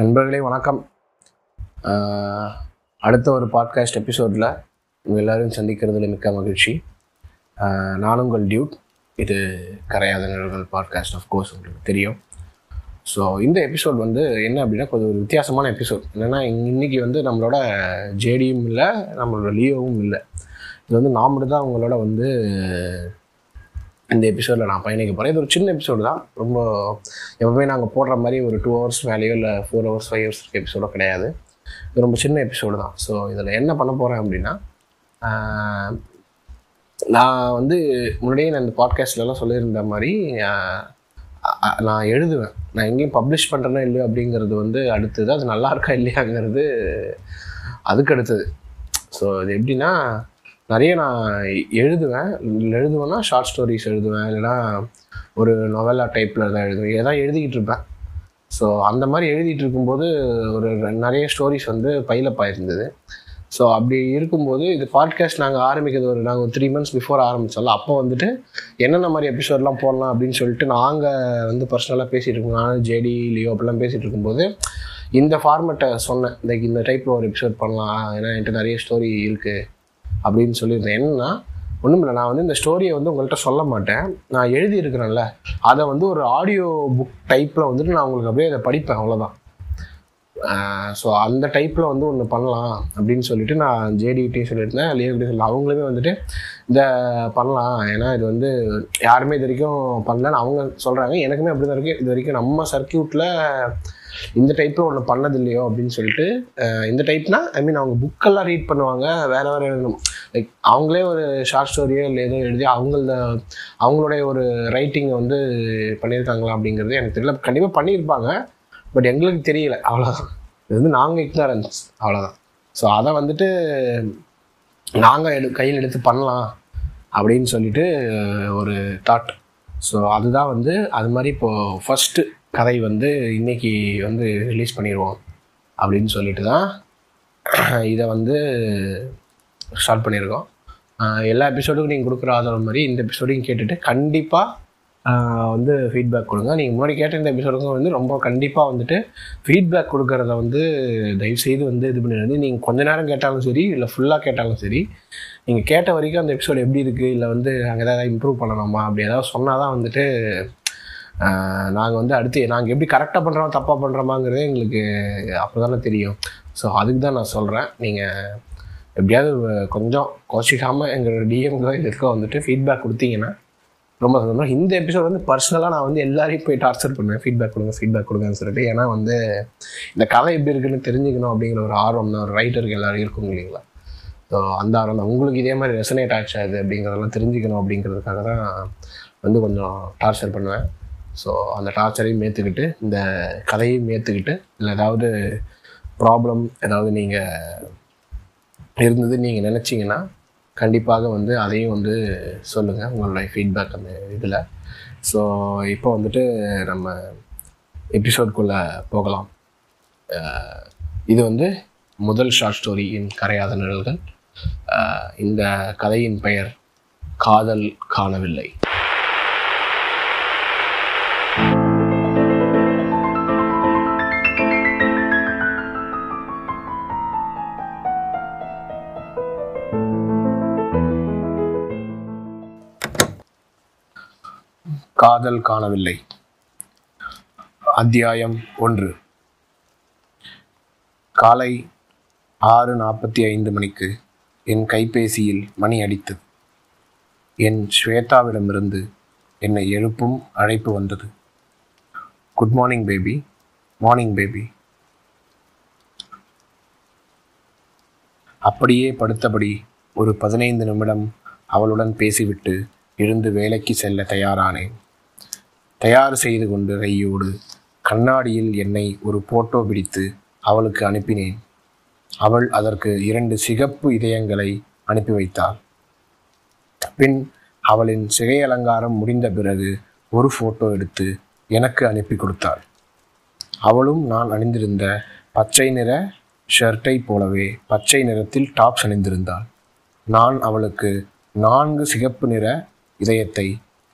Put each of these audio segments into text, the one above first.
நண்பர்களே வணக்கம். அடுத்த ஒரு பாட்காஸ்ட் எபிசோடில் உங்கள் எல்லோரும் சந்திக்கிறதுல மிக்க மகிழ்ச்சி. நானும் நான் உங்கள் டியூட். இது கரையாத நிழல்கள் பாட்காஸ்ட் கோர்ஸ் உங்களுக்கு தெரியும். ஸோ இந்த எபிசோட் வந்து என்ன அப்படின்னா கொஞ்சம் ஒரு வித்தியாசமான எபிசோட் என்னென்னா இன்னைக்கு வந்து நம்மளோட ஜேடியும் இல்லை நம்மளோட லியோவும் இல்லை. இது வந்து நான் மட்டும் தான் அவங்களோட வந்து இந்த எபிசோடில் நான் பயணிக்க போகிறேன் இது ஒரு சின்ன எபிசோடு தான். ரொம்ப எப்பவுமே நாங்கள் போடுற மாதிரி ஒரு டூ ஹவர்ஸ் வேலையோ இல்லை ஃபோர் ஹவர்ஸ் ஃபைவ் ஹவர்ஸ் எபிசோடோ கிடையாது. இது ரொம்ப சின்ன எபிசோடு தான். ஸோ இதில் என்ன பண்ண போகிறேன் அப்படின்னா நான் வந்து முன்னாடியே நான் இந்த பாட்காஸ்ட்லலாம் சொல்லியிருந்த மாதிரி நான் எழுதுவேன். நான் எங்கேயும் பப்ளிஷ் பண்ணுறேன்னா இல்லையோ அப்படிங்கிறது வந்து அடுத்தது. அது நல்லா இருக்கா இல்லையாங்கிறது அதுக்கு அடுத்தது. ஸோ இது எப்படின்னா நிறைய நான் எழுதுவேன். எழுதுவேன்னா ஷார்ட் ஸ்டோரிஸ் எழுதுவேன். இல்லைன்னா ஒரு நொவெல்லா டைப்பில் தான் எழுதுவேன். ஏதாவது எழுதிக்கிட்டு இருப்பேன். ஸோ அந்த மாதிரி எழுதிட்டு இருக்கும்போது ஒரு நிறைய ஸ்டோரிஸ் வந்து பைலப் ஸோ அப்படி இருக்கும்போது இது பாட்காஸ்ட் நாங்கள் ஆரம்பிக்கிறது ஒரு நாங்கள் த்ரீ மந்த்ஸ் பிஃபோர் ஆரம்பித்தோம்ல அப்போ வந்துட்டு என்னென்ன மாதிரி எபிசோட்லாம் போடலாம் அப்படின்னு சொல்லிட்டு நாங்கள் வந்து பர்சனலாக பேசிகிட்டு இருக்கோம். நானும் ஜேடி லியோ அப்படிலாம் பேசிகிட்டு இருக்கும்போது இந்த ஃபார்மெட்டை சொன்னேன். லைக் இந்த டைப்பில் ஒரு எபிசோட் பண்ணலாம். ஏன்னா என்கிட்ட நிறைய ஸ்டோரி இருக்குது அப்படின்னு சொல்லியிருந்தேன். என்னன்னா ஒன்றும் இல்லை நான் வந்து இந்த ஸ்டோரியை வந்து உங்கள்கிட்ட சொல்ல மாட்டேன். நான் எழுதியிருக்கிறேன்ல அதை வந்து ஒரு ஆடியோ புக் டைப்பில் வந்துட்டு நான் உங்களுக்கு அப்படியே அதை படிப்பேன் அவ்வளோதான் ஸோ அந்த டைப்பில் வந்து ஒன்று பண்ணலாம் அப்படின்னு சொல்லிட்டு நான் ஜேடிகிட்டையும் சொல்லியிருந்தேன். லியோகிட்டையும் சொல்லி அவங்களுமே வந்துட்டு இந்த பண்ணலாம். ஏன்னா இது வந்து யாருமே இது வரைக்கும் பண்ணலன்னு அவங்க சொல்கிறாங்க எனக்குமே அப்படி தான் இருக்குது இது வரைக்கும் நம்ம சர்க்கியூட்டில் இந்த டைப்பில் ஒன்று பண்ணது இல்லையோ அப்படின்னு சொல்லிட்டு இந்த டைப்னா ஐ மீன் அவங்க புக்கெல்லாம் ரீட் பண்ணுவாங்க. வேற வேறு எழுதணும். லைக் அவங்களே ஒரு ஷார்ட் ஸ்டோரியோ இல்லை ஏதோ எழுதி அவங்கள அவங்களுடைய ஒரு ரைட்டிங்கை வந்து பண்ணியிருக்காங்களா அப்படிங்கிறது எனக்கு தெரியல. கண்டிப்பாக பண்ணியிருப்பாங்க. பட் எங்களுக்கு தெரியல அவ்வளோதான் இது வந்து நாங்கள் இக்னாரன்ஸ் அவ்வளோதான் ஸோ அதை வந்துட்டு நாங்கள் எடு கையில் எடுத்து பண்ணலாம் அப்படின்னு சொல்லிட்டு ஒரு தாட் ஸோ அதுதான் வந்து அது மாதிரி இப்போது ஃபஸ்ட்டு கதை வந்து இன்னைக்கு வந்து ரிலீஸ் பண்ணிடுவோம் அப்படின்னு சொல்லிட்டு தான் இதை வந்து ஸ்டார்ட் பண்ணியிருக்கோம் எல்லா எபிசோடுக்கும் நீங்கள் கொடுக்குற ஆதரவு மாதிரி இந்த எபிசோடையும் கேட்டுட்டு கண்டிப்பாக வந்து ஃபீட்பேக் கொடுங்க. நீங்கள் முன்னாடி கேட்ட இந்த எபிசோடுக்கும் வந்து ரொம்ப கண்டிப்பாக வந்துட்டு ஃபீட்பேக் கொடுக்குறத வந்து தயவுசெய்து வந்து இது பண்ணிடுறது நீங்கள் கொஞ்ச நேரம் கேட்டாலும் சரி இல்லை ஃபுல்லாக கேட்டாலும் சரி நீங்கள் கேட்ட வரைக்கும் அந்த எபிசோடு எப்படி இருக்குது இல்லை வந்து அங்கே ஏதாவது இம்ப்ரூவ் பண்ணலாமா அப்படி ஏதாவது சொன்னால் தான் வந்துட்டு நாங்கள் வந்து அடுத்து நாங்கள் எப்படி கரெக்டாக பண்ணுறோம் தப்பாக பண்ணுறோமாங்கிறதே எங்களுக்கு அப்போ தானே தெரியும். ஸோ அதுக்கு தான் நான் சொல்கிறேன் நீங்கள் எப்படியாவது கொஞ்சம் கோச்சிக்காமல் எங்களோட டிஎம்கோ இதுக்கோ வந்துட்டு ஃபீட்பேக் கொடுத்தீங்கன்னா ரொம்ப சந்தோஷம். இந்த எபிசோட் வந்து பர்சனலாக நான் வந்து எல்லாரையும் போய் டார்ச்சர் பண்ணுவேன். ஃபீட்பேக் கொடுங்க ஃபீட்பேக் கொடுங்கன்னு சொல்லிட்டு. ஏன்னா வந்து இந்த கதை எப்படி இருக்குன்னு தெரிஞ்சுக்கணும் அப்படிங்கிற ஒரு ஆர்வம் தான் ஒரு ரைட்டருக்கு எல்லாரும் இருக்கும் இல்லைங்களா? ஸோ அந்த ஆர்வம் தான். உங்களுக்கு இதே மாதிரி ரெசனேட் ஆச்சு அது அப்படிங்கிறதெல்லாம் தெரிஞ்சுக்கணும் அப்படிங்கிறதுக்காக தான் வந்து கொஞ்சம் டார்ச்சர் பண்ணுவேன். ஸோ அந்த டார்ச்சரையும் ஏற்றுக்கிட்டு இந்த கதையும் ஏற்றுக்கிட்டு இல்லை ஏதாவது ப்ராப்ளம் ஏதாவது நீங்கள் இருந்தது நீங்கள் நினச்சிங்கன்னா கண்டிப்பாக வந்து அதையும் வந்து சொல்லுங்கள் உங்களுடைய ஃபீட்பேக் அந்த இதில். ஸோ இப்போ வந்துட்டு நம்ம எபிசோட்குள்ளே போகலாம். இது வந்து முதல் ஷார்ட் ஸ்டோரியின் கரையாத நிழல்கள். இந்த கதையின் பெயர் காதல் காணவில்லை. காதல் காணவில்லை. அத்தியாயம் ஒன்று. காலை ஆறு நாற்பத்தி ஐந்து மணிக்கு என் கைபேசியில் மணி அடித்தது. என் ஸ்வேதாவிடமிருந்து என்னை எழுப்பும் அழைப்பு வந்தது. Good morning baby. Morning baby. அப்படியே படுத்தபடி ஒரு பதினைந்து நிமிடம் அவளுடன் பேசிவிட்டு எழுந்து வேலைக்கு செல்ல தயாரானேன். தயார் செய்து கொண்டு கையோடு கண்ணாடியில் என்னை ஒரு போட்டோ பிடித்து அவளுக்கு அனுப்பினேன். அவள் அதற்கு இரண்டு சிகப்பு இதயங்களை அனுப்பி வைத்தாள். பின் அவளின் சிகை அலங்காரம் முடிந்த பிறகு ஒரு போட்டோ எடுத்து எனக்கு அனுப்பி கொடுத்தாள். அவளும் நான் அணிந்திருந்த பச்சை நிற ஷர்ட்டை போலவே பச்சை நிறத்தில் டாப்ஸ் அணிந்திருந்தாள். நான் அவளுக்கு நான்கு சிகப்பு நிற இதயத்தை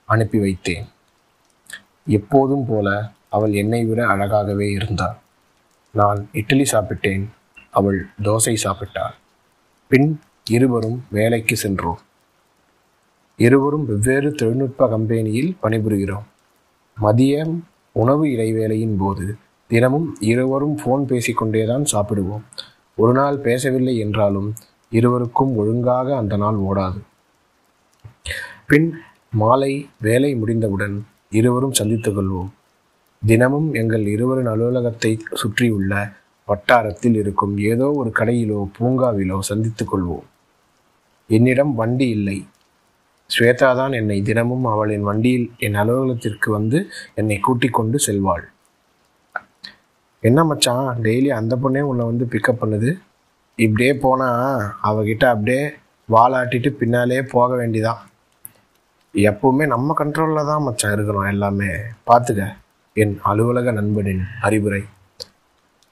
அனுப்பி வைத்தேன். எப்போதும் போல அவள் என்னை விட அழகாகவே இருந்தாள். நான் இட்லி சாப்பிட்டேன் அவள் தோசை சாப்பிட்டாள். பின் இருவரும் வேலைக்கு சென்றோம். இருவரும் வெவ்வேறு தொழில்நுட்ப கம்பெனியில் பணிபுரிகிறோம். மதியம் உணவு இடைவேளையின் போது தினமும் இருவரும் ஃபோன் பேசிக்கொண்டேதான் சாப்பிடுவோம். ஒரு நாள் பேசவில்லை என்றாலும் இருவருக்கும் ஒழுங்காக அந்த நாள் ஓடாது. பின் மாலை வேலை முடிந்தவுடன் இருவரும் சந்தித்துக் கொள்வோம். தினமும் எங்கள் இருவரின் அலுவலகத்தை சுற்றியுள்ள வட்டாரத்தில் இருக்கும் ஏதோ ஒரு கடையிலோ பூங்காவிலோ சந்தித்துக் கொள்வோம். என்னிடம் வண்டி இல்லை. ஸ்வேதா தான் என்னை தினமும் அவளின் வண்டியில் என் அலுவலகத்திற்கு வந்து என்னை கூட்டிக் கொண்டு செல்வாள். என்ன மச்சான் டெய்லி அந்த பொண்ணே உன்னை வந்து பிக்கப் பண்ணுது? இப்படியே போனால் அவகிட்ட அப்படியே வாலாட்டிட்டு பின்னாலே போக வேண்டிதான். எப்பவுமே நம்ம கண்ட்ரோலில் தான் மச்சான் இருக்கணும் எல்லாமே. பார்த்துக்க என் அலுவலக நண்பனின் அறிவுரை.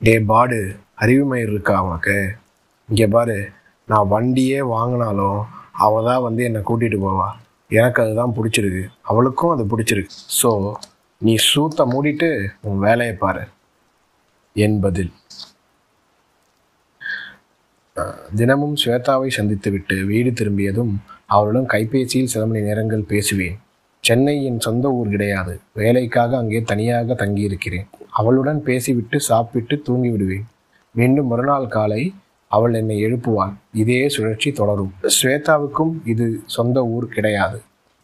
டே பாடு அறிவுமயிர் இருக்கா உனக்கு? இங்கே பாரு நான் வண்டியே வாங்கினாலும் அவள் தான் வந்து என்னை கூட்டிகிட்டு போவா. எனக்கு அதுதான் பிடிச்சிருக்கு. அவளுக்கும் அது பிடிச்சிருக்கு. ஸோ நீ சூத்தை மூடிட்டு உன் வேலையை பாரு. என் பதில். தினமும் ஸ்வேதாவை சந்தித்துவிட்டு வீடு திரும்பியதும் அவருடன் கைபேசியில் சில மணி நேரங்கள் பேசுவேன். சென்னை என் சொந்த ஊர் கிடையாது. வேலைக்காக அங்கே தனியாக தங்கியிருக்கிறேன். அவளுடன் பேசிவிட்டு சாப்பிட்டு தூங்கி விடுவேன் மீண்டும் மறுநாள் காலை அவள் என்னை எழுப்புவாள். இதே சுழற்சி தொடரும். ஸ்வேதாவுக்கும் இது சொந்த ஊர் கிடையாது.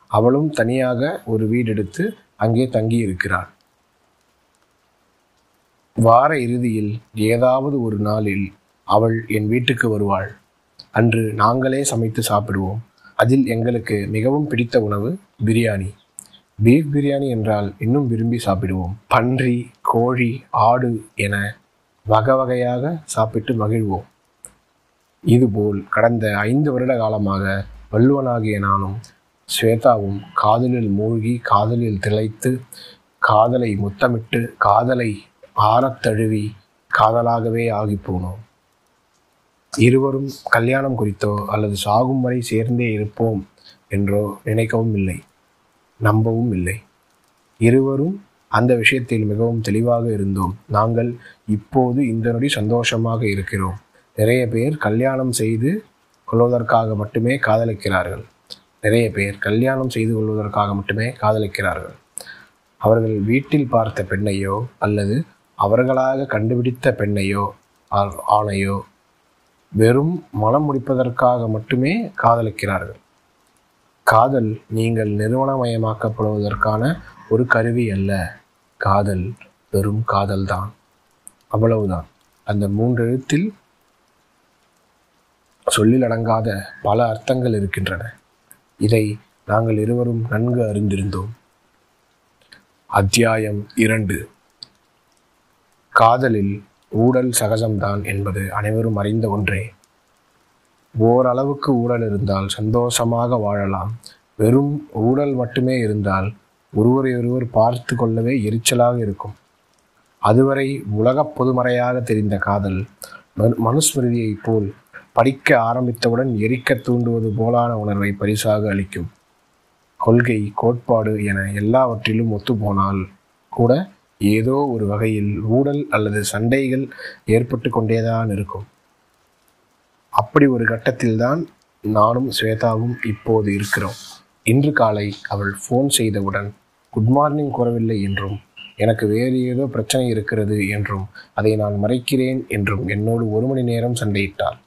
அவளும் தனியாக ஒரு வீடெடுத்து அங்கே தங்கியிருக்கிறாள். வார இறுதியில் ஏதாவது ஒரு நாளில் அவள் என் வீட்டுக்கு வருவாள். அன்று நாங்களே சமைத்து சாப்பிடுவோம். அதில் எங்களுக்கு மிகவும் பிடித்த உணவு பிரியாணி. பீஃப் பிரியாணி என்றால் இன்னும் விரும்பி சாப்பிடுவோம். பன்றி கோழி ஆடு என வகை வகையாக சாப்பிட்டு மகிழ்வோம். இதுபோல் கடந்த ஐந்து வருட காலமாக வள்ளுவனாகிய நானும் ஸ்வேதாவும் காதலில் மூழ்கி காதலில் திளைத்து காதலை முத்தமிட்டு காதலை ஆறத்தழுவி காதலாகவே ஆகிப் போனோம். இருவரும் கல்யாணம் குறித்தோ அல்லது சாகும் வரை சேர்ந்தே இருப்போம் என்றோ நினைக்கவும் இல்லை நம்பவும் இல்லை. இருவரும் அந்த விஷயத்தில் மிகவும் தெளிவாக இருந்தோம். நாங்கள் இப்போது இந்த நொடி சந்தோஷமாக இருக்கிறோம். நிறைய பேர் கல்யாணம் செய்து கொள்வதற்காக மட்டுமே காதலிக்கிறார்கள். நிறைய பேர் கல்யாணம் செய்து கொள்வதற்காக மட்டுமே காதலிக்கிறார்கள். அவர்கள் வீட்டில் பார்த்த பெண்ணையோ அல்லது அவர்களாக கண்டுபிடித்த பெண்ணையோ ஆ- ஆணையோ வெறும் மனம் முடிப்பதற்காக மட்டுமே காதலிக்கிறார்கள். காதல் நீங்கள் நிறுவனமயமாக்கப்படுவதற்கான ஒரு கருவி அல்ல. காதல் வெறும் காதல்தான். அவ்வளவுதான். அந்த மூன்றெழுத்தில் சொல்லில் அடங்காத பல அர்த்தங்கள் இருக்கின்றன. இதை நாங்கள் இருவரும் நன்கு அறிந்திருந்தோம். அத்தியாயம் இரண்டு. காதலில் ஊழல் சகஜம்தான் என்பது அனைவரும் அறிந்த ஒன்றே. ஓரளவுக்கு ஊழல் இருந்தால் சந்தோஷமாக வாழலாம். வெறும் ஊழல் மட்டுமே இருந்தால் ஒருவரை ஒருவர் பார்த்து கொள்ளவே எரிச்சலாக இருக்கும். அதுவரை உலகப் பொதுமறையாக தெரிந்த காதல் மனு- மனுஸ்மிருதியைப் போல் படிக்க ஆரம்பித்தவுடன் எரிக்கத் தூண்டுவது போலான உணர்வை பரிசாக அளிக்கும். கொள்கை கோட்பாடு என எல்லாவற்றிலும் ஒத்துப்போனால் கூட ஏதோ ஒரு வகையில் ஊழல் அல்லது சண்டைகள் ஏற்பட்டு கொண்டேதான் இருக்கும். அப்படி ஒரு கட்டத்தில்தான் நானும் ஸ்வேதாவும் இப்போது இருக்கிறோம். இன்று காலை அவள் ஃபோன் செய்தவுடன் குட் மார்னிங் கூறவில்லை என்றும் எனக்கு வேறு ஏதோ பிரச்சனை இருக்கிறது என்றும் அதை நான் மறைக்கிறேன் என்றும் என்னோடு ஒரு மணி நேரம் சண்டையிட்டாள்.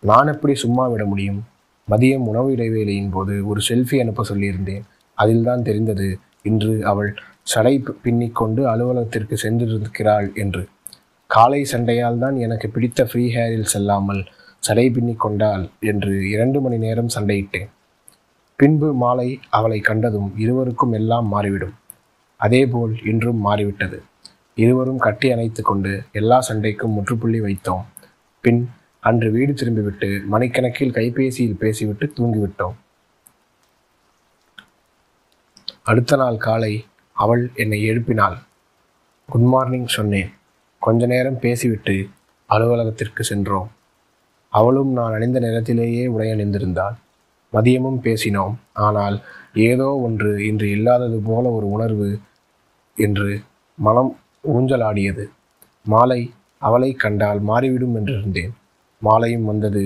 நான் எப்படி சும்மா விட முடியும்? மதியம் உணவு இடைவேளையின் போது ஒரு செல்ஃபி அனுப்ப சொல்லியிருந்தேன். அதில்தான் தெரிந்தது இன்று அவள் சடை பின்னிக்கொண்டு அலுவலகத்திற்கு சென்றிருக்கிறாள் என்று. காலை சண்டையால் தான் எனக்கு பிடித்த ஃப்ரீ ஹேரில் செல்லாமல் சடை பின்னிக் கொண்டாள் என்று இரண்டு மணி நேரம் சண்டையிட்டேன். பின்பு மாலை அவளை கண்டதும் இருவருக்கும் எல்லாம் மாறிவிடும். அதேபோல் இன்றும் மாறிவிட்டது. இருவரும் கட்டி அணைத்து கொண்டு எல்லா சண்டைக்கும் முற்றுப்புள்ளி வைத்தோம். பின் அன்று வீடு திரும்பிவிட்டு மணிக்கணக்கில் கைபேசியில் பேசிவிட்டு தூங்கிவிட்டோம். அடுத்த நாள் காலை அவள் என்னை எழுப்பினாள். குட் மார்னிங் சொன்னேன். கொஞ்ச நேரம் பேசிவிட்டு அலுவலகத்திற்கு சென்றோம். அவளும் நான் அணிந்த நேரத்திலேயே உடை அணிந்திருந்தாள் மதியமும் பேசினோம். ஆனால் ஏதோ ஒன்று இன்று இல்லாதது போல ஒரு உணர்வு என்று மனம் ஊஞ்சலாடியது. மாலை அவளை கண்டால் மாறிவிடும் என்றிருந்தேன் மாலையும் வந்தது.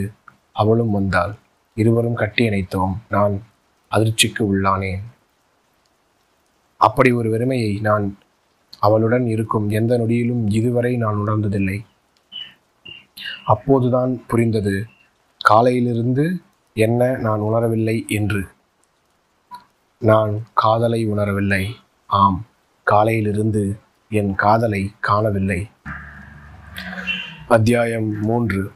அவளும் வந்தாள். இருவரும் கட்டி இணைத்தோம் நான் அதிர்ச்சிக்கு உள்ளானேன். அப்படி ஒரு வெறுமையை நான் அவளுடன் இருக்கும் எந்த நொடியிலும் இதுவரை நான் உணர்ந்ததில்லை. அப்போதுதான் புரிந்தது காலையிலிருந்து என்ன நான் உணரவில்லை என்று. நான் காதலை உணரவில்லை. ஆம் காலையிலிருந்து என் காதலை காணவில்லை. அத்தியாயம் மூன்று.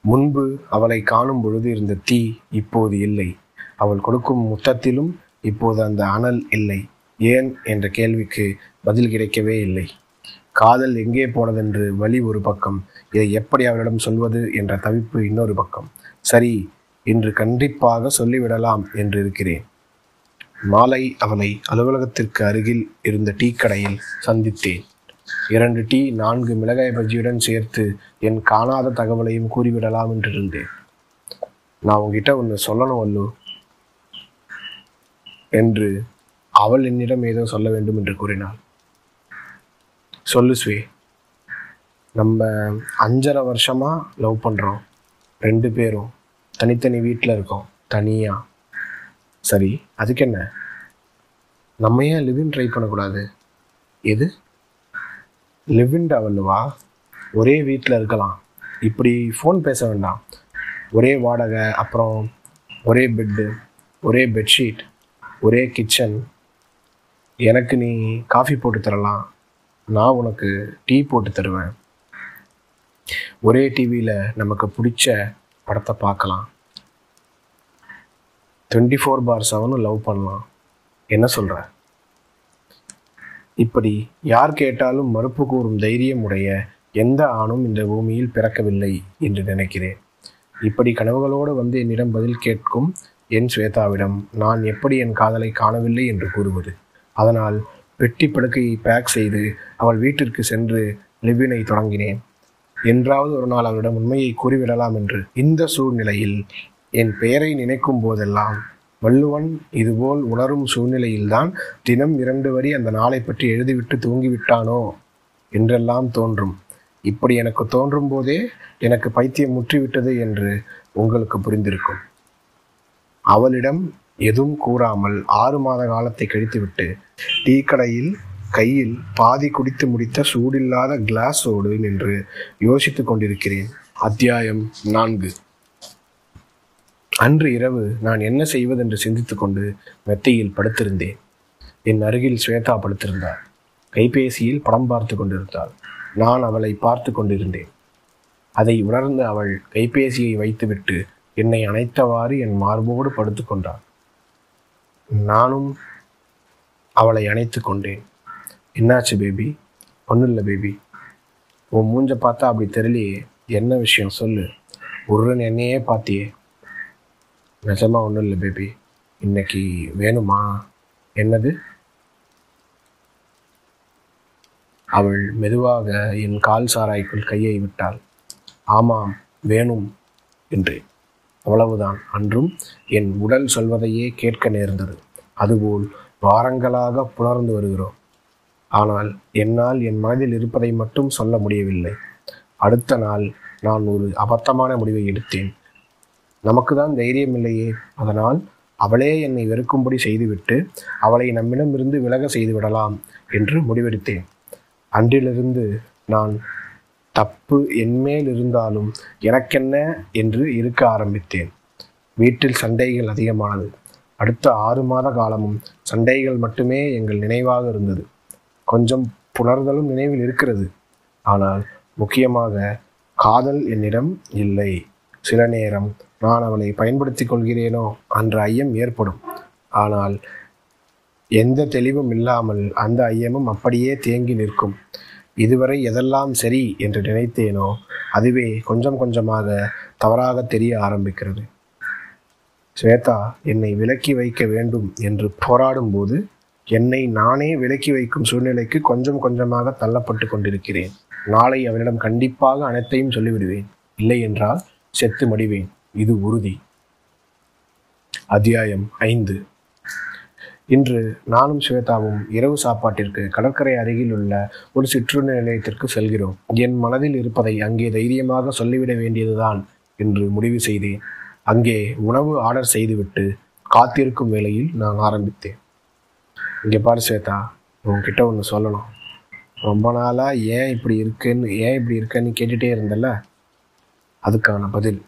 முன்பு அவளை காணும் பொழுது இருந்த தீ இப்போது இல்லை. அவள் கொடுக்கும் முத்தத்திலும் இப்போது அந்த அனல் இல்லை. ஏன் என்ற கேள்விக்கு பதில் கிடைக்கவே இல்லை. காதல் எங்கே போனதென்று வழி ஒரு பக்கம் இதை எப்படி அவரிடம் சொல்வது என்ற தவிப்பு இன்னொரு பக்கம். சரி இன்று கண்டிப்பாக சொல்லிவிடலாம் என்று இருக்கிறேன். மாலை அவளை அலுவலகத்திற்கு அருகில் இருந்த டீ கடையில் சந்தித்தேன். இரண்டு டீ நான்கு மிளகாய் பஜ்ஜியுடன் சேர்த்து என் காணாத தகவலையும் கூறிவிடலாம் என்று இருந்தேன் நான் உங்ககிட்ட ஒன்று சொல்லணும் வல்லு என்று அவள் என்னிடம் ஏதோ சொல்ல வேண்டும் என்று கூறினாள். சொல்லு ஸ்வே நம்ம அஞ்சரை வருஷமாக லவ் பண்ணுறோம் ரெண்டு பேரும். தனித்தனி வீட்டில் இருக்கோம். தனியாக சரி அதுக்கு என்ன? நம்ம ஏன் லிவின் ட்ரை பண்ணக்கூடாது? எது? லிவின் டவல்லுவா ஒரே வீட்டில் இருக்கலாம். இப்படி ஃபோன் பேச வேண்டாம். ஒரே வாடகை அப்புறம் ஒரே பெட்டு ஒரே பெட்ஷீட் ஒரே கிச்சன் எனக்கு நீ காஃபி போட்டு தரலாம். நான் உனக்கு டீ போட்டு தருவேன். ஒரே டிவியில் நமக்கு பிடிச்ச படத்தை பார்க்கலாம். டுவெண்ட்டி ஃபோர் பார் செவனும் லவ் பண்ணலாம். என்ன சொல்கிற இப்படி யார் கேட்டாலும் மறுப்பு கூறும் தைரியம் உடைய எந்த ஆணும் இந்த பூமியில் பிறக்கவில்லை என்று நினைக்கிறேன். இப்படி கனவுகளோடு வந்து என்னிடம் பதில் கேட்கும் என் ஸ்வேதாவிடம் நான் எப்படி என் காதலை காணவில்லை என்று கூறுவது? அதனால் பெட்டி படுக்கையை பேக் செய்து அவள் வீட்டிற்கு சென்று லிவினை தொடங்கினேன். என்றாவது ஒரு நாள் அவளிடம் உண்மையை கூறிவிடலாம் என்று. இந்த சூழ்நிலையில் என் பெயரை நினைக்கும் போதெல்லாம் வள்ளுவன் இதுபோல் உணரும் சூழ்நிலையில்தான் தினம் இரண்டு வரி அந்த நாளை பற்றி எழுதிவிட்டு தூங்கிவிட்டானோ என்றெல்லாம் தோன்றும். இப்படி எனக்கு தோன்றும் போதே எனக்கு பைத்தியம் முற்றிவிட்டது என்று உங்களுக்கு புரிந்திருக்கும். அவளிடம் எதுவும் கூறாமல் ஆறு மாத காலத்தை கழித்துவிட்டு டீ கடையில் கையில் பாதி குடித்து முடித்த சூடில்லாத கிளாஸோடு நின்று யோசித்துக் கொண்டிருக்கிறேன். அத்தியாயம் நான்கு. அன்று இரவு நான் என்ன செய்வதென்று சிந்தித்துக்கொண்டு மெத்தையில் படுத்திருந்தேன். என் அருகில் ஸ்வேதா படுத்திருந்தாள். கைபேசியில் படம் பார்த்து கொண்டிருந்தாள். நான் அவளை பார்த்து கொண்டிருந்தேன். அதை உணர்ந்து அவள் கைபேசியை வைத்துவிட்டு என்னை அணைத்தவாறு என் மார்போடு படுத்துக்கொண்டாள் நானும் அவளை அணைத்து கொண்டேன். என்னாச்சு பேபி? ஒன்றும் இல்லை பேபி. உன் மூஞ்ச பார்த்தா அப்படி தெரியலையே. என்ன விஷயம்? சொல்லு. உருன்னு என்னையே பார்த்தியே. நிஜமாக ஒன்றும் இல்லை பேபி. இன்னைக்கு வேணுமா? என்னது? அவள் மெதுவாக என் கால் சாராய்க்குள் கையை விட்டாள். ஆமாம் வேணும் என்றேன். அவ்வளவுதான். அன்றும் என் உடல் சொல்வதையே கேட்க நேர்ந்தது. அதுபோல் வாரங்களாக புணர்ந்து வருகிறோம். ஆனால் என்னால் என் மனதில் இருப்பதை மட்டும் சொல்ல முடியவில்லை. அடுத்த நாள் நான் ஒரு அபத்தமான முடிவை எடுத்தேன். நமக்கு தான் தைரியம் இல்லையே. அதனால் அவளே என்னை வெறுக்கும்படி செய்துவிட்டு அவளை நம்மிடமிருந்து விலக செய்து விடலாம் என்று முடிவெடுத்தேன். அன்றிலிருந்து நான் தப்பு என்மேல் இருந்தாலும் எனக்கென்ன என்று இருக்க ஆரம்பித்தேன். வீட்டில் சண்டைகள் அதிகமானது. அடுத்த ஆறு மாத காலமும் சண்டைகள் மட்டுமே எங்கள் நினைவாக இருந்தது. கொஞ்சம் புணர்தலும் நினைவில் இருக்கிறது. ஆனால் முக்கியமாக காதல் என்னிடம் இல்லை. சில நேரம் நான் அவளை பயன்படுத்திக் கொள்கிறேனோ என்ற ஐயம் ஏற்படும். ஆனால் எந்த தெளிவும் இல்லாமல் அந்த ஐயமும் அப்படியே தேங்கி நிற்கும். இதுவரை எதெல்லாம் சரி என்று நினைத்தேனோ அதுவே கொஞ்சம் கொஞ்சமாக தவறாக தெரிய ஆரம்பிக்கிறது. ஸ்வேதா என்னை விலக்கி வைக்க வேண்டும் என்று போராடும்போது என்னை நானே விலக்கி வைக்கும் சூழ்நிலைக்கு கொஞ்சம் கொஞ்சமாக தள்ளப்பட்டு கொண்டிருக்கிறேன். நாளை அவனிடம் கண்டிப்பாக அனைத்தையும் சொல்லிவிடுவேன். இல்லை என்றால் செத்து மடிவேன். இது உறுதி. அத்தியாயம் ஐந்து. இன்று நானும் ஸ்வேதாவும் இரவு சாப்பாட்டிற்கு கடற்கரை அருகில் உள்ள ஒரு சிற்றுண்டி நிலையத்திற்கு செல்கிறோம். என் மனதில் இருப்பதை அங்கே தைரியமாக சொல்லிவிட வேண்டியதுதான் என்று முடிவு செய்தேன். அங்கே உணவு ஆர்டர் செய்துவிட்டு காத்திருக்கும் வேளையில் நான் ஆரம்பித்தேன். இங்கே பாரு ஸ்வேதா உன்கிட்ட ஒன்று சொல்லணும். ரொம்ப நாளாக ஏன் இப்படி இருக்குன்னு ஏன் இப்படி இருக்கேன்னு கேட்டுகிட்டே இருந்தல்ல? அதுக்கான பதில்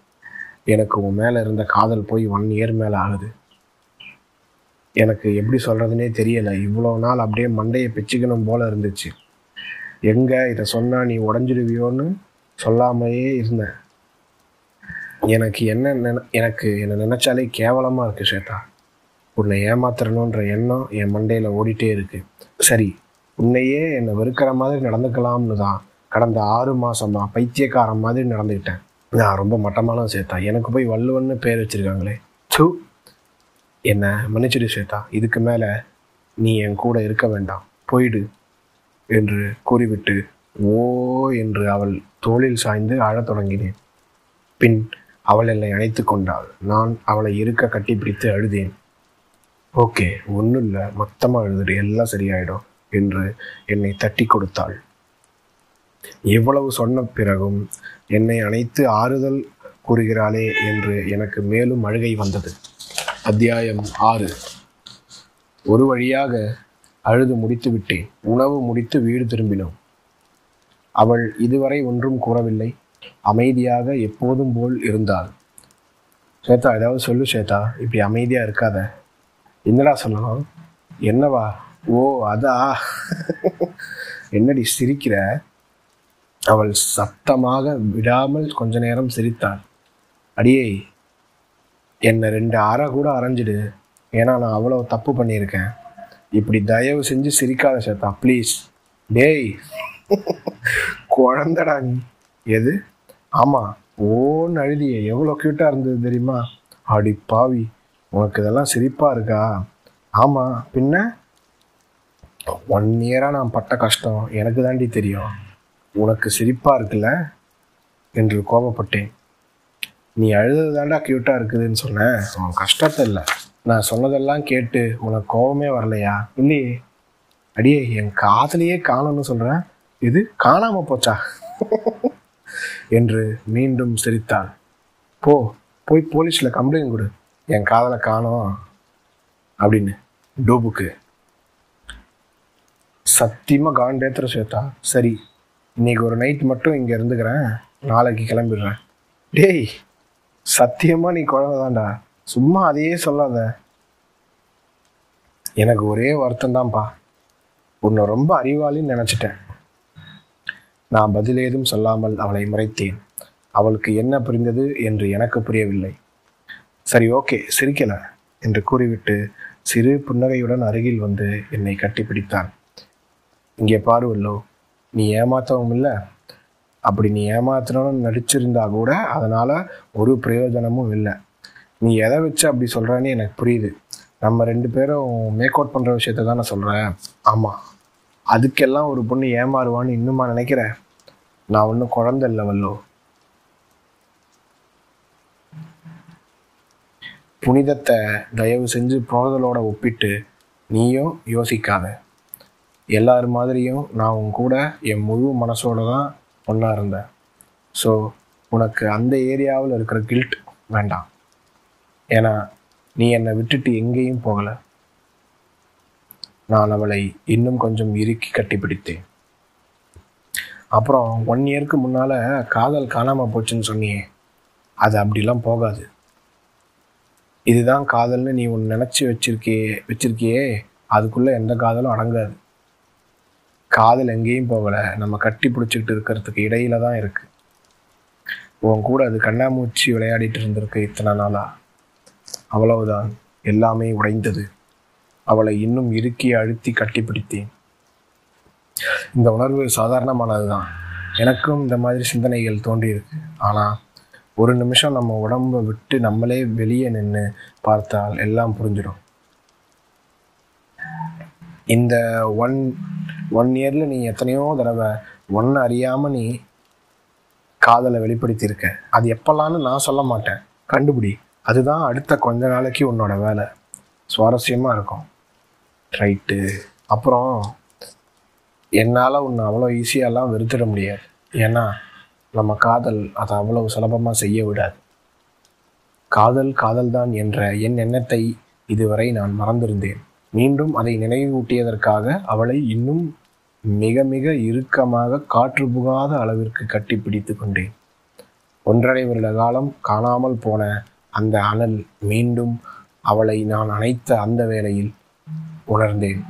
எனக்கு உன் மேலே இருந்த காதல் போய் ஒன் இயர் மேலே ஆகுது. எனக்கு எப்படி சொல்கிறதுனே தெரியலை. இவ்வளோ நாள் அப்படியே மண்டையை பிச்சுக்கணும் போல் இருந்துச்சு. எங்கே இதை சொன்னால் நீ உடஞ்சிடுவியோன்னு சொல்லாமையே இருந்தேன் எனக்கு என்ன நின எனக்கு என்னை நினச்சாலே கேவலமாக இருக்குது ஸ்வேதா. உன்னை ஏமாத்துறணுன்ற எண்ணம் என் மண்டையில் ஓடிட்டே இருக்கு. சரி உன்னையே என்னை வெறுக்கிற மாதிரி நடந்துக்கலாம்னு தான் கடந்த ஆறு மாதமாக பைத்தியக்காரன் மாதிரி நடந்துக்கிட்டேன். நான் ரொம்ப மட்டமான சேர்த்தா எனக்கு போய் வள்ளுவன்னு பேர் வச்சிருக்காங்களே. சூ என்னை மன்னிச்சிடு ஸ்வேதா இதுக்கு மேலே நீ என் கூட இருக்க வேண்டாம். போயிடு என்று கூறிவிட்டு ஓ என்று அவள் தோளில் சாய்ந்து அழத் தொடங்கினேன். பின் அவள் என்னை அணைத்து கொண்டாள். நான் அவளை இருக்க கட்டிப்பிடித்து அழுதேன். ஓகே ஒன்றும் இல்லை மொத்தமாக அழுதுடு எல்லாம் சரியாயிடும் என்று என்னை தட்டி கொடுத்தாள். எவ்வளவு சொன்ன பிறகும் என்னை அணைத்து ஆறுதல் கூறுகிறாளே என்று எனக்கு மேலும் அழுகை வந்தது. அத்தியாயம் ஆறு. ஒரு வழியாக அழுது முடித்து விட்டேன். உணவு முடித்து வீடு திரும்பினோம். அவள் இதுவரை ஒன்றும் கூறவில்லை. அமைதியாக எப்போதும் போல் இருந்தாள். சேதா ஏதாவது சொல்லு சேதா இப்படி அமைதியாக இருக்காத. என்னடா சொல்லணும் என்னவா? ஓ அதா? என்னடி சிரிக்கிற? அவள் சத்தமாக விடாமல் கொஞ்ச நேரம் சிரித்தாள். அடியே என்னை ரெண்டு அறை கூட அரைஞ்சிடு. ஏன்னா நான் அவ்வளோ தப்பு பண்ணியிருக்கேன். இப்படி தயவு செஞ்சு சிரிக்காத சேத்தா ப்ளீஸ். டேய். குழந்தடா நீ. எது? ஆமாம் ஓன்னு அழுதிய. எவ்வளோ க்யூட்டாக இருந்தது தெரியுமா? அடி பாவி உனக்கு இதெல்லாம் சிரிப்பாக இருக்கா? ஆமாம் பின்ன? ஒன் இயராக நான் பட்ட கஷ்டம். எனக்கு தாண்டி தெரியும். உனக்கு சிரிப்பாக இருக்குல்ல? என்று கோபப்பட்டேன். நீ அழுதது தாண்டா க்யூட்டாக இருக்குதுன்னு சொன்னேன் உன் கஷ்டத்தை இல்லை. நான் சொன்னதெல்லாம் கேட்டு உனக்கு கோபமே வரலையா? இல்லையே. அடியே என் காதலையே காணோம்னு சொல்கிறேன் இது காணாமல் போச்சா? என்று மீண்டும் சிரித்தாள். போ போய் போலீஸில் கம்ப்ளைண்ட் கொடு. என் காதலை காணோம் அப்படின்னு டோபுக்கு. சத்தியமாக காண்டேத்திர சேத்தா சரி இன்னைக்கு ஒரு நைட் மட்டும் இங்கே இருந்துக்கிறேன். நாளைக்கு கிளம்பிடுறேன். டேய் சத்தியமா நீ குழந்தைதான்டா. சும்மா அதையே சொல்லாத. எனக்கு ஒரே வருத்தம் தான்ப்பா உன்னை ரொம்ப அறிவாளின்னு நினச்சிட்டேன். நான் பதில் ஏதும் சொல்லாமல் அவளை முறைத்தேன். அவளுக்கு என்ன புரிந்தது என்று எனக்கு புரியவில்லை. சரி ஓகே சிரிக்கல என்று கூறிவிட்டு சிறு புன்னகையுடன் அருகில் வந்து என்னை கட்டிப்பிடித்தான். இங்கே பாருவல்லோ நீ ஏமாத்தவும் இல்லை? அப்படி நீ ஏமாத்தணும்னு நடிச்சிருந்தா கூட அதனால் ஒரு பிரயோஜனமும் இல்லை. நீ எதை வச்சு அப்படி சொல்கிறேன்னு எனக்கு புரியுது. நம்ம ரெண்டு பேரும் மேக் அவுட் பண்ணுற விஷயத்த தானே சொல்கிறேன் ஆமாம் அதுக்கெல்லாம் ஒரு பொண்ணு ஏமாறுவான்னு இன்னுமா நினைக்கிறேன் நான் ஒன்றும் குழந்தை இல்லை வல்லோ. புனிதத்தை தயவு செஞ்சு புரோதலோட ஒப்பிட்டு நீயும் யோசிக்காத. எல்லார் மாதிரியும் நான் உன் கூட என் முழு மனசோட தான் ஒன்றா இருந்தேன் ஸோ உனக்கு அந்த ஏரியாவில் இருக்கிற கில்ட் வேண்டாம். ஏன்னா நீ என்னை விட்டுட்டு எங்கேயும் போகலை. நான் அவளை இன்னும் கொஞ்சம் இறுக்கி கட்டிப்பிடித்தேன் அப்புறம் ஒன் இயருக்கு முன்னால் காதல் காணாமல் போச்சுன்னு சொன்னியே அது அப்படிலாம் போகாது. இதுதான் காதல்னு நீ ஒன்று நினச்சி வச்சிருக்கியே வச்சிருக்கியே அதுக்குள்ளே எந்த காதலும் அடங்காது. காதல் எங்கேயும் போகலை. நம்ம கட்டி பிடிச்சிக்கிட்டு இருக்கிறதுக்கு இடையில தான் இருக்குது உன் கூட அது கண்ணாமூச்சி விளையாடிட்டு இருந்திருக்கு இத்தனை நாளா? அவ்வளவுதான். எல்லாமே உடைந்தது. அவளை இன்னும் இறுக்கி அழுத்தி கட்டிப்பிடித்தேன் இந்த உணர்வு சாதாரணமானது தான் எனக்கும் இந்த மாதிரி சிந்தனைகள் தோன்றியிருக்கு. ஆனால் ஒரு நிமிஷம் நம்ம உடம்பை விட்டு நம்மளே வெளியே நின்று பார்த்தால் எல்லாம் புரிஞ்சிடும். இந்த ஒன் ஒன் இயரில் நீ எத்தனையோ தடவை ஒன்று அறியாமல் நீ காதலை வெளிப்படுத்தியிருக்க. அது எப்போல்லான்னு நான் சொல்ல மாட்டேன். கண்டுபிடி. அதுதான் அடுத்த கொஞ்ச நாளைக்கு உன்னோட வேலை. சுவாரஸ்யமாக இருக்கும். ரைட்டு அப்புறம் என்னால் உன்னை அவ்வளோ ஈஸியாலாம் வெறுத்துட முடியாது. ஏன்னா நம்ம காதல் அதை அவ்வளவு சுலபமாக செய்ய விடாது. காதல் காதல்தான் என்ற என் எண்ணத்தை இதுவரை நான் மறந்திருந்தேன். மீண்டும் அதை நினைவூட்டியதற்காக அவளை இன்னும் மிக மிக இறுக்கமாக காற்று புகாத அளவிற்கு கட்டி பிடித்து கொண்டேன். ஒன்றரை வருட காலம் காணாமல் போன அந்த அனல் மீண்டும் அவளை நான் அணைத்த அந்த வேளையில் உணர்ந்தேன்.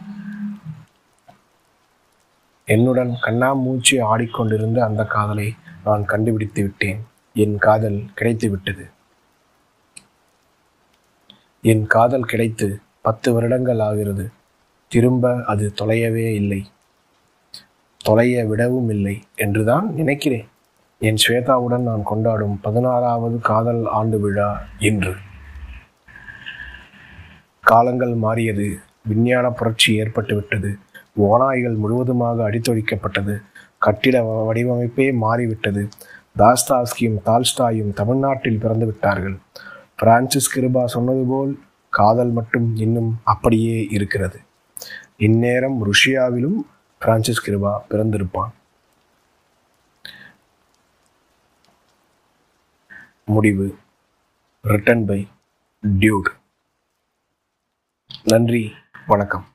என்னுடன் கண்ணாமூச்சி ஆடிக்கொண்டிருந்த அந்த காதலை நான் கண்டுபிடித்து விட்டேன். என் காதல் கிடைத்து விட்டது. என் காதல் கிடைத்து பத்து வருடங்கள் ஆகிறது. திரும்ப அது தொலையவே இல்லை. தொலைய விடவும் இல்லை என்றுதான் நினைக்கிறேன். என் ஸ்வேதாவுடன் நான் கொண்டாடும் பதினாறாவது காதல் ஆண்டு விழா இன்று. காலங்கள் மாறியது. விஞ்ஞான புரட்சி ஏற்பட்டுவிட்டது ஓநாய்கள் முழுவதுமாக அடித்தொழிக்கப்பட்டது. கட்டிட வடிவமைப்பே மாறிவிட்டது. தாஸ்தாஸ்கியும் தால்ஸ்டாயும் தமிழ்நாட்டில் பிறந்து விட்டார்கள் பிரான்சிஸ் கிருபா சொன்னது போல் காதல் மட்டும் இன்னும் அப்படியே இருக்கிறது. இந்நேரம் ருஷியாவிலும் பிரான்சிஸ் கிருபா பிறந்திருப்பான். முடிவு. ரிட்டன் பை டியூட் நன்றி வணக்கம்.